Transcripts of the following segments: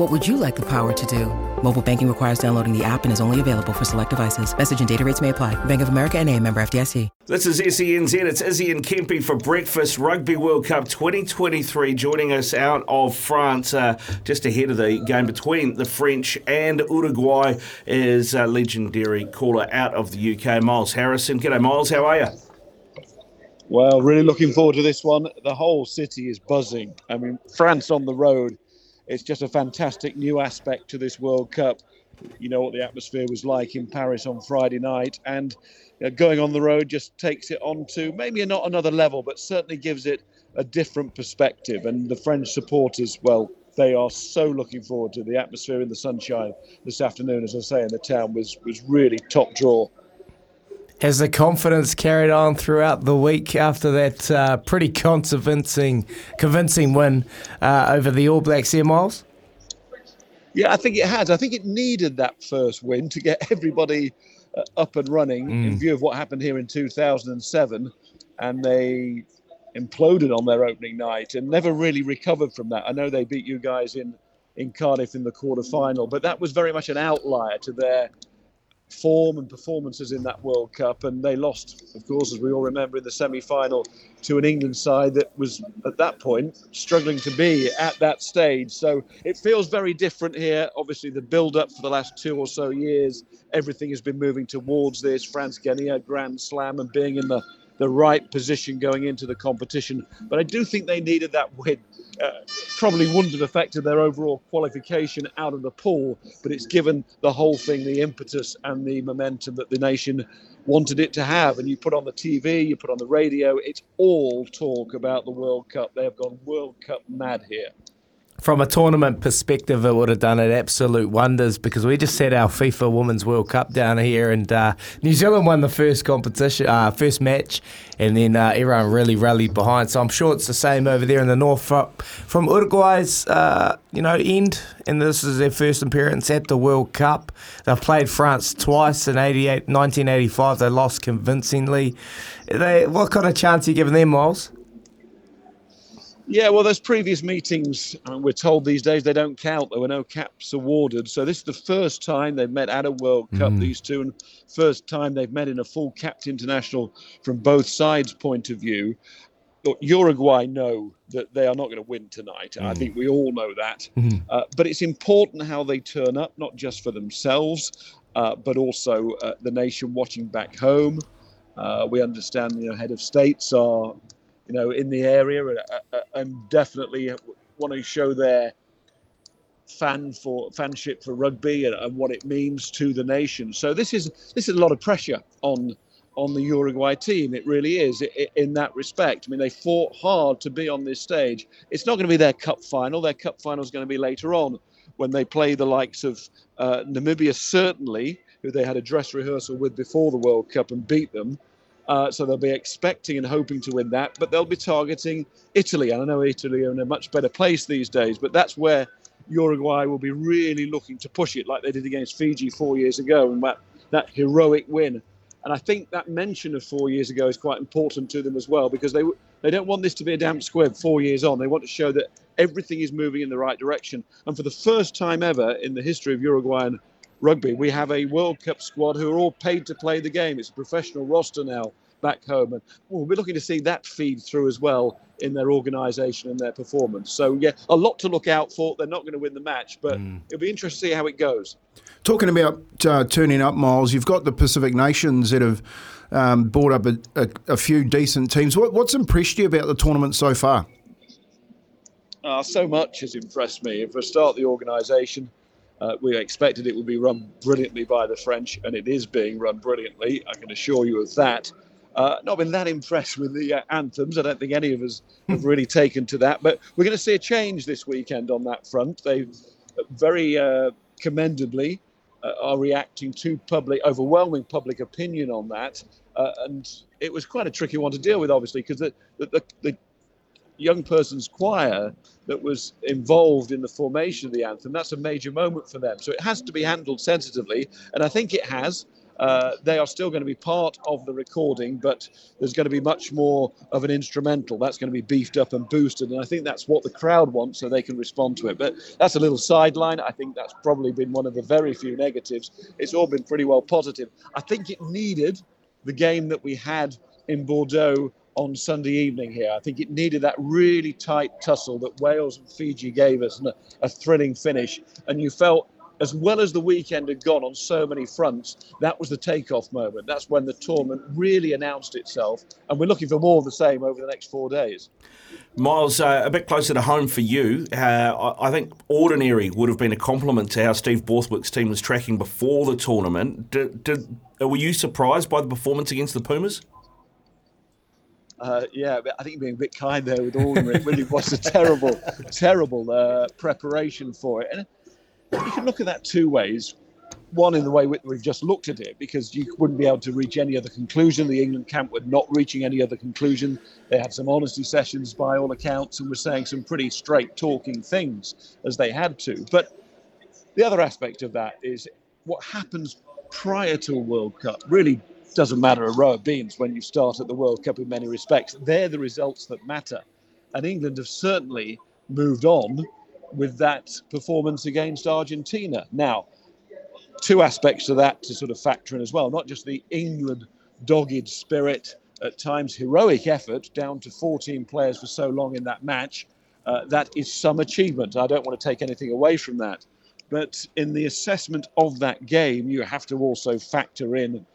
What would you like the power to do? Mobile banking requires downloading the app and is only available for select devices. Message and data rates may apply. Bank of America and a member FDIC. This is SENZ. It's Izzy and Kempy for Breakfast Rugby World Cup 2023 joining us out of France uh, just ahead of the game between the French and Uruguay is uh, legendary caller out of the UK, Miles Harrison. G'day, Miles. How are you? Well, really looking forward to this one. The whole city is buzzing. I mean, France on the road it's just a fantastic new aspect to this World Cup. You know what the atmosphere was like in Paris on Friday night, and know, going on the road just takes it on to maybe not another level, but certainly gives it a different perspective. And the French supporters, well, they are so looking forward to the atmosphere in the sunshine this afternoon. As I say, in the town was was really top draw. Has the confidence carried on throughout the week after that uh, pretty convincing, convincing win uh, over the All Blacks here, Miles? Yeah, I think it has. I think it needed that first win to get everybody uh, up and running mm. in view of what happened here in 2007. And they imploded on their opening night and never really recovered from that. I know they beat you guys in, in Cardiff in the quarter final, but that was very much an outlier to their form and performances in that World Cup, and they lost, of course, as we all remember, in the semi-final to an England side that was at that point struggling to be at that stage. So it feels very different here. Obviously, the build-up for the last two or so years, everything has been moving towards this France getting a Grand Slam and being in the the right position going into the competition. But I do think they needed that win. Uh, probably wouldn't have affected their overall qualification out of the pool, but it's given the whole thing the impetus and the momentum that the nation wanted it to have. And you put on the TV, you put on the radio, it's all talk about the World Cup. They have gone World Cup mad here from a tournament perspective, it would have done it absolute wonders because we just had our FIFA Women's World Cup down here, and uh, New Zealand won the first competition, uh, first match, and then uh, everyone really rallied behind. So I'm sure it's the same over there in the north. From Uruguay's, uh, you know, end, and this is their first appearance at the World Cup. They've played France twice in 88, 1985. They lost convincingly. They, what kind of chance are you giving them, Miles? Yeah, well, those previous meetings, I mean, we're told these days they don't count. There were no caps awarded. So this is the first time they've met at a World Cup, mm. these two, and first time they've met in a full capped international from both sides' point of view. Uruguay know that they are not going to win tonight. Mm. I think we all know that. Mm. Uh, but it's important how they turn up, not just for themselves, uh, but also uh, the nation watching back home. Uh, we understand, you know, head of states are you know, in the area and, uh, uh, and definitely want to show their fan for fanship for rugby and, and, what it means to the nation. So this is this is a lot of pressure on on the Uruguay team. It really is in that respect. I mean, they fought hard to be on this stage. It's not going to be their cup final. Their cup final is going to be later on when they play the likes of uh, Namibia, certainly, who they had a dress rehearsal with before the World Cup and beat them. Uh, so they'll be expecting and hoping to win that, but they'll be targeting Italy. And I know Italy are in a much better place these days, but that's where Uruguay will be really looking to push it like they did against Fiji four years ago and that, that heroic win. And I think that mention of four years ago is quite important to them as well because they they don't want this to be a damp squib four years on. They want to show that everything is moving in the right direction. And for the first time ever in the history of Uruguayan rugby, we have a World Cup squad who are all paid to play the game. It's a professional roster now back home. And well, we're looking to see that feed through as well in their organisation and their performance. So, yeah, a lot to look out for. They're not going to win the match, but mm. it'll be interesting to see how it goes. Talking about uh, turning up, Miles, you've got the Pacific nations that have um, brought up a, a, a, few decent teams. What, what's impressed you about the tournament so far? Uh, so much has impressed me. For a start, the organisation. Uh, we expected it would be run brilliantly by the French, and it is being run brilliantly. I can assure you of that. Uh, not been that impressed with the uh, anthems. I don't think any of us have really taken to that. But we're going to see a change this weekend on that front. They very uh, commendably uh, are reacting to public, overwhelming public opinion on that. Uh, and it was quite a tricky one to deal with, obviously, because the, the, the, young person's choir that was involved in the formation of the anthem, that's a major moment for them. So it has to be handled sensitively, and I think it has. Uh, they are still going to be part of the recording, but there's going to be much more of an instrumental. That's going to be beefed up and boosted, and I think that's what the crowd wants, so they can respond to it. But that's a little sideline. I think that's probably been one of the very few negatives. It's all been pretty well positive. I think it needed the game that we had in Bordeaux on Sunday evening here. I think it needed that really tight tussle that Wales and Fiji gave us and a, a thrilling finish. And you felt as well as the weekend had gone on so many fronts, that was the takeoff moment. That's when the tournament really announced itself, and we're looking for more of the same over the next four days. Miles, uh, a bit closer to home for you. Uh, I think ordinary would have been a compliment to how Steve Borthwick's team was tracking before the tournament. Did, did, were you surprised by the performance against the Pumas? Uh, yeah, I think being a bit kind there with ordinary. it really was a terrible, terrible uh, preparation for it. And you can look at that two ways. One, in the way we've just looked at it, because you wouldn't be able to reach any other conclusion. The England camp were not reaching any other conclusion. They had some honesty sessions by all accounts and were saying some pretty straight talking things as they had to. But the other aspect of that is what happens prior to a World Cup really doesn't matter a row of beans when you start at the World Cup in many respects. They're the results that matter. And England have certainly moved on with that performance against Argentina. Now, two aspects to that to sort of factor in as well, not just the England dogged spirit, at times heroic effort, down to 14 players for so long in that match. Uh, that is some achievement. I don't want to take anything away from that. But in the assessment of that game, you have to also factor in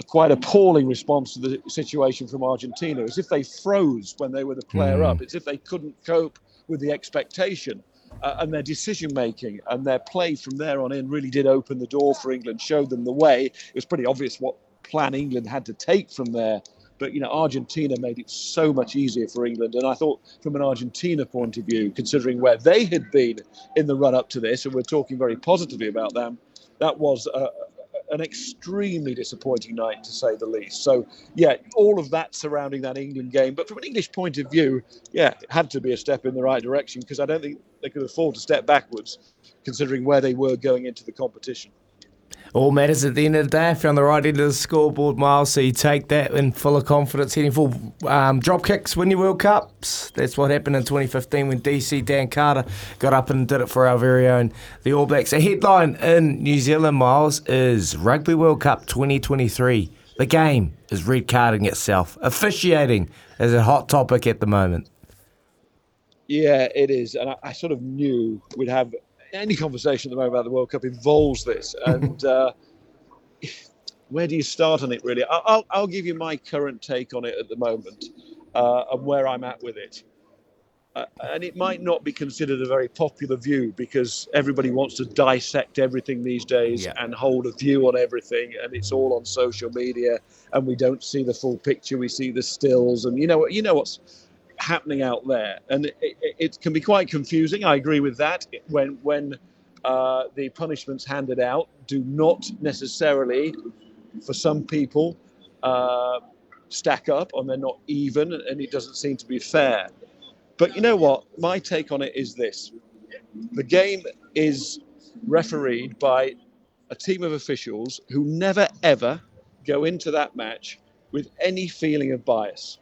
a quite appalling response to the situation from Argentina, as if they froze when they were the player mm. up. It's if they couldn't cope with the expectation uh, and their decision making and their play from there on in really did open the door for England, showed them the way. It was pretty obvious what plan England had to take from there. But you know, Argentina made it so much easier for England, and I thought, from an Argentina point of view, considering where they had been in the run up to this, and we're talking very positively about them, that was a, an extremely disappointing night to say the least. So, yeah, all of that surrounding that England game. But from an English point of view, yeah, it had to be a step in the right direction because I don't think they could afford to step backwards considering where they were going into the competition all matters at the end of the day if you're on the right end of the scoreboard, Miles. So you take that in full of confidence, heading for um, drop kicks, win your World Cups. That's what happened in 2015 when DC Dan Carter got up and did it for our very own the All Blacks. A headline in New Zealand, Miles, is Rugby World Cup 2023. The game is red carding itself. Officiating is a hot topic at the moment. Yeah, it is, and I, I sort of knew we'd have any conversation at the moment about the World Cup involves this. And uh, where do you start on it, really? I'll, I'll give you my current take on it at the moment uh, and where I'm at with it. Uh, and it might not be considered a very popular view because everybody wants to dissect everything these days yeah. and hold a view on everything, and it's all on social media, and we don't see the full picture. We see the stills, and you know, you know what's happening out there, and it, it, can be quite confusing. I agree with that. When when uh, the punishments handed out do not necessarily, for some people, uh, stack up, and they're not even, and it doesn't seem to be fair. But you know what? My take on it is this: the game is refereed by a team of officials who never ever go into that match with any feeling of bias.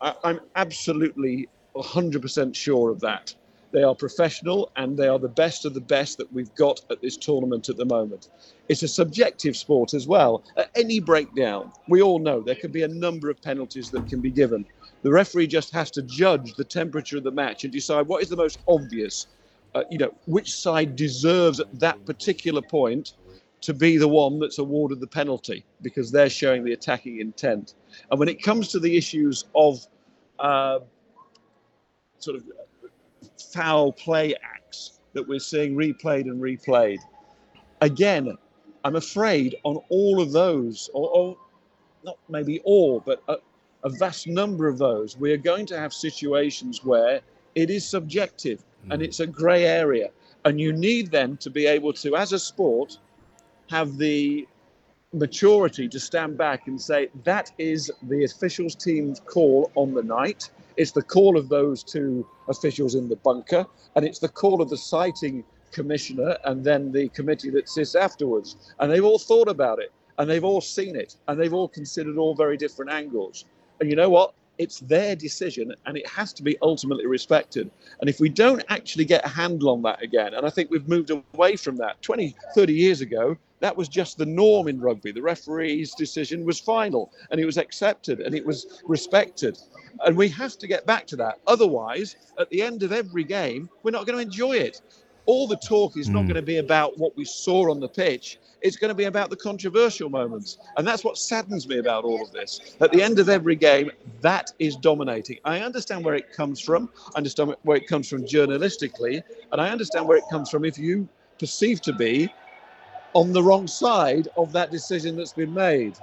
I, am absolutely 100% sure of that. They are professional and they are the best of the best that we've got at this tournament at the moment. It's a subjective sport as well. At any breakdown, we all know there can be a number of penalties that can be given. The referee just has to judge the temperature of the match and decide what is the most obvious, uh, you know, which side deserves at that particular point to be the one that's awarded the penalty because they're showing the attacking intent. And when it comes to the issues of uh, sort of foul play acts that we're seeing replayed and replayed, again, I'm afraid on all of those, or, or not maybe all, but a, a vast number of those, we are going to have situations where it is subjective mm. and it's a grey area. And you need then to be able to, as a sport, have the maturity to stand back and say that is the officials team's call on the night. It's the call of those two officials in the bunker, and it's the call of the citing commissioner and then the committee that sits afterwards. And they've all thought about it, and they've all seen it, and they've all considered all very different angles. And you know what? It's their decision and it has to be ultimately respected. And if we don't actually get a handle on that again, and I think we've moved away from that 20, 30 years ago, that was just the norm in rugby. The referee's decision was final and it was accepted and it was respected. And we have to get back to that. Otherwise, at the end of every game, we're not going to enjoy it all the talk is not mm. going to be about what we saw on the pitch. It's going to be about the controversial moments. And that's what saddens me about all of this. At the end of every game, that is dominating. I understand where it comes from, I understand where it comes from journalistically, and I understand where it comes from if you perceive to be on the wrong side of that decision that's been made.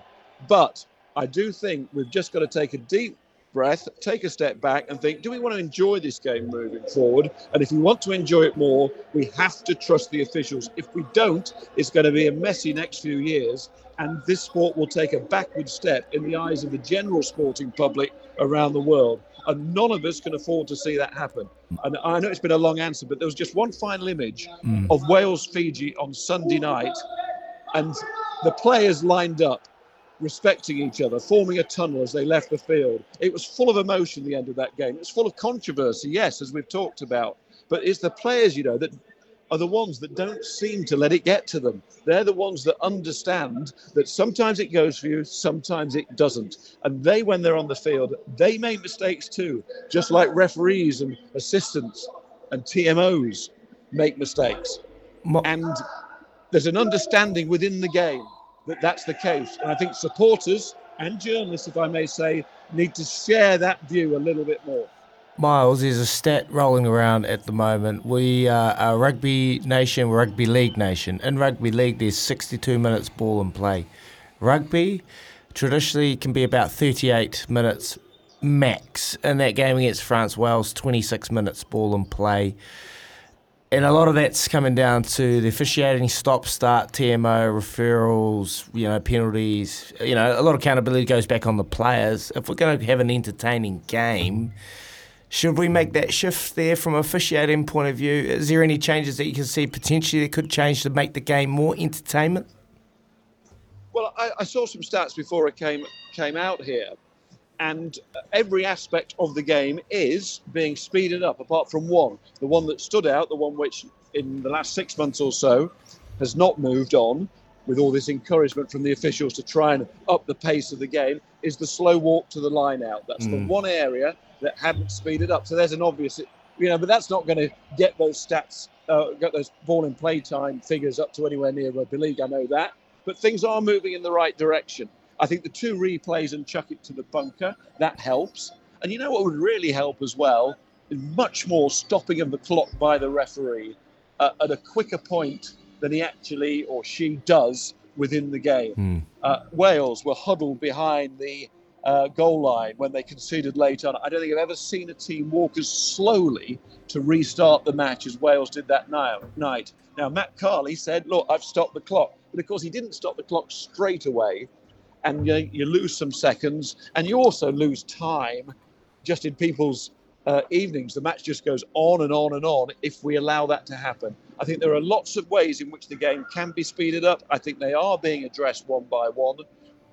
But I do think we've just got to take a deep breath, take a step back, and think: Do we want to enjoy this game moving forward? And if we want to enjoy it more, we have to trust the officials. If we don't, it's going to be a messy next few years, and this sport will take a backward step in the eyes of the general sporting public around the world. And none of us can afford to see that happen. And I know it's been a long answer, but there was just one final image mm. of Wales Fiji on Sunday night, and the players lined up respecting each other, forming a tunnel as they left the field. It was full of emotion, the end of that game. It was full of controversy, yes, as we've talked about. But it's the players, you know, that are the ones that don't seem to let it get to them. They're the ones that understand that sometimes it goes for you, sometimes it doesn't. And they, when they're on the field, they make mistakes too, just like referees and assistants and TMOs make mistakes. And there's an understanding within the game that that's the case. And I think supporters and journalists, if I may say, need to share that view a little bit more. Miles, there's a stat rolling around at the moment. We uh, are a rugby nation, rugby league nation. In rugby league, there's 62 minutes ball and play. Rugby traditionally can be about 38 minutes max. In that game against France, Wales, 26 minutes ball and play and a lot of that's coming down to the officiating, stop, start, TMO, referrals, you know, penalties. You know, a lot of accountability goes back on the players. If we're going to have an entertaining game, should we make that shift there from officiating point of view? Is there any changes that you can see potentially that could change to make the game more entertainment? Well, I, I saw some stats before it came came out here and every aspect of the game is being speeded up, apart from one. The one that stood out, the one which in the last six months or so has not moved on, with all this encouragement from the officials to try and up the pace of the game, is the slow walk to the line out. That's mm. the one area that hadn't speeded up. So there's an obvious, you know, but that's not going to get those stats, uh, get those ball in play time figures up to anywhere near rugby league. I know that, but things are moving in the right direction. I think the two replays and chuck it to the bunker, that helps. And you know what would really help as well? Is much more stopping of the clock by the referee uh, at a quicker point than he actually or she does within the game. Mm. Uh, Wales were huddled behind the uh, goal line when they conceded late on. I don't think I've ever seen a team walk as slowly to restart the match as Wales did that night. Now, Matt Carley said, Look, I've stopped the clock. But of course, he didn't stop the clock straight away and you, you lose some seconds, and you also lose time just in people's uh, evenings. The match just goes on and on and on if we allow that to happen. I think there are lots of ways in which the game can be speeded up. I think they are being addressed one by one.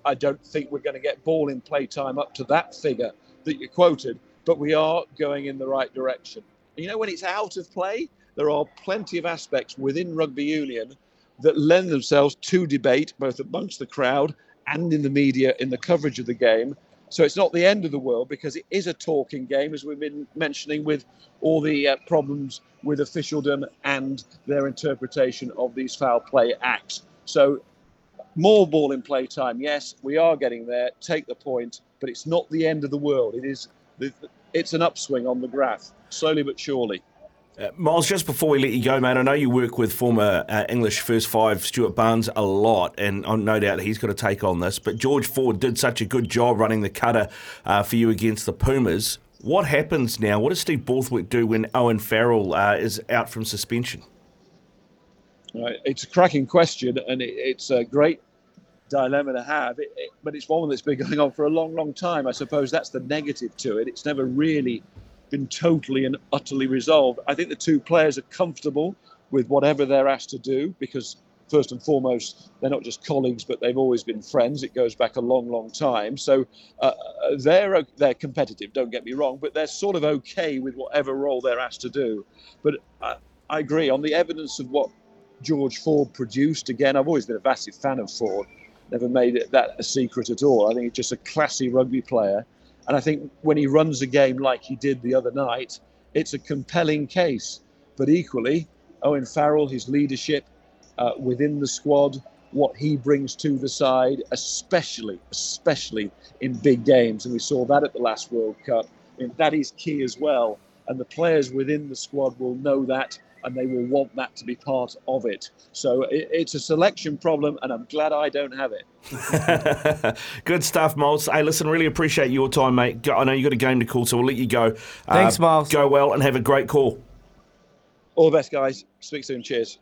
I don't think we're going to get ball in play time up to that figure that you quoted, but we are going in the right direction. You know, when it's out of play, there are plenty of aspects within rugby union that lend themselves to debate, both amongst the crowd and in the media in the coverage of the game. So it's not the end of the world because it is a talking game, as we've been mentioning, with all the uh, problems with officialdom and their interpretation of these foul play acts. So more ball in play time, yes, we are getting there. Take the point, but it's not the end of the world. It is. It's an upswing on the graph, slowly but surely. Uh, Miles, just before we let you go, mate, I know you work with former uh, English first five Stuart Barnes a lot, and no doubt he's got to take on this. But George Ford did such a good job running the cutter uh, for you against the Pumas. What happens now? What does Steve Borthwick do when Owen Farrell uh, is out from suspension? It's a cracking question, and it, it's a great dilemma to have. It, it, but it's one that's been going on for a long, long time. I suppose that's the negative to it. It's never really been totally and utterly resolved. I think the two players are comfortable with whatever they're asked to do because first and foremost, they're not just colleagues, but they've always been friends. It goes back a long, long time. So uh, uh they're they're competitive. Don't get me wrong, but they're sort of okay with whatever role they're asked to do. But I, I agree on the evidence of what George Ford produced. Again, I've always been a massive fan of Ford. Never made it that a secret at all. I think he's just a classy rugby player. And I think when he runs a game like he did the other night, it's a compelling case. But equally, Owen Farrell, his leadership uh, within the squad, what he brings to the side, especially, especially in big games. And we saw that at the last World Cup. I mean, that is key as well. And the players within the squad will know that and they will want that to be part of it. So it, it's a selection problem, and I'm glad I don't have it. Good stuff, Miles. Hey, listen, really appreciate your time, mate. I know you've got a game to call, so we'll let you go. Uh, Thanks, uh, Miles. Go well and have a great call. All the best, guys. Speak soon. Cheers.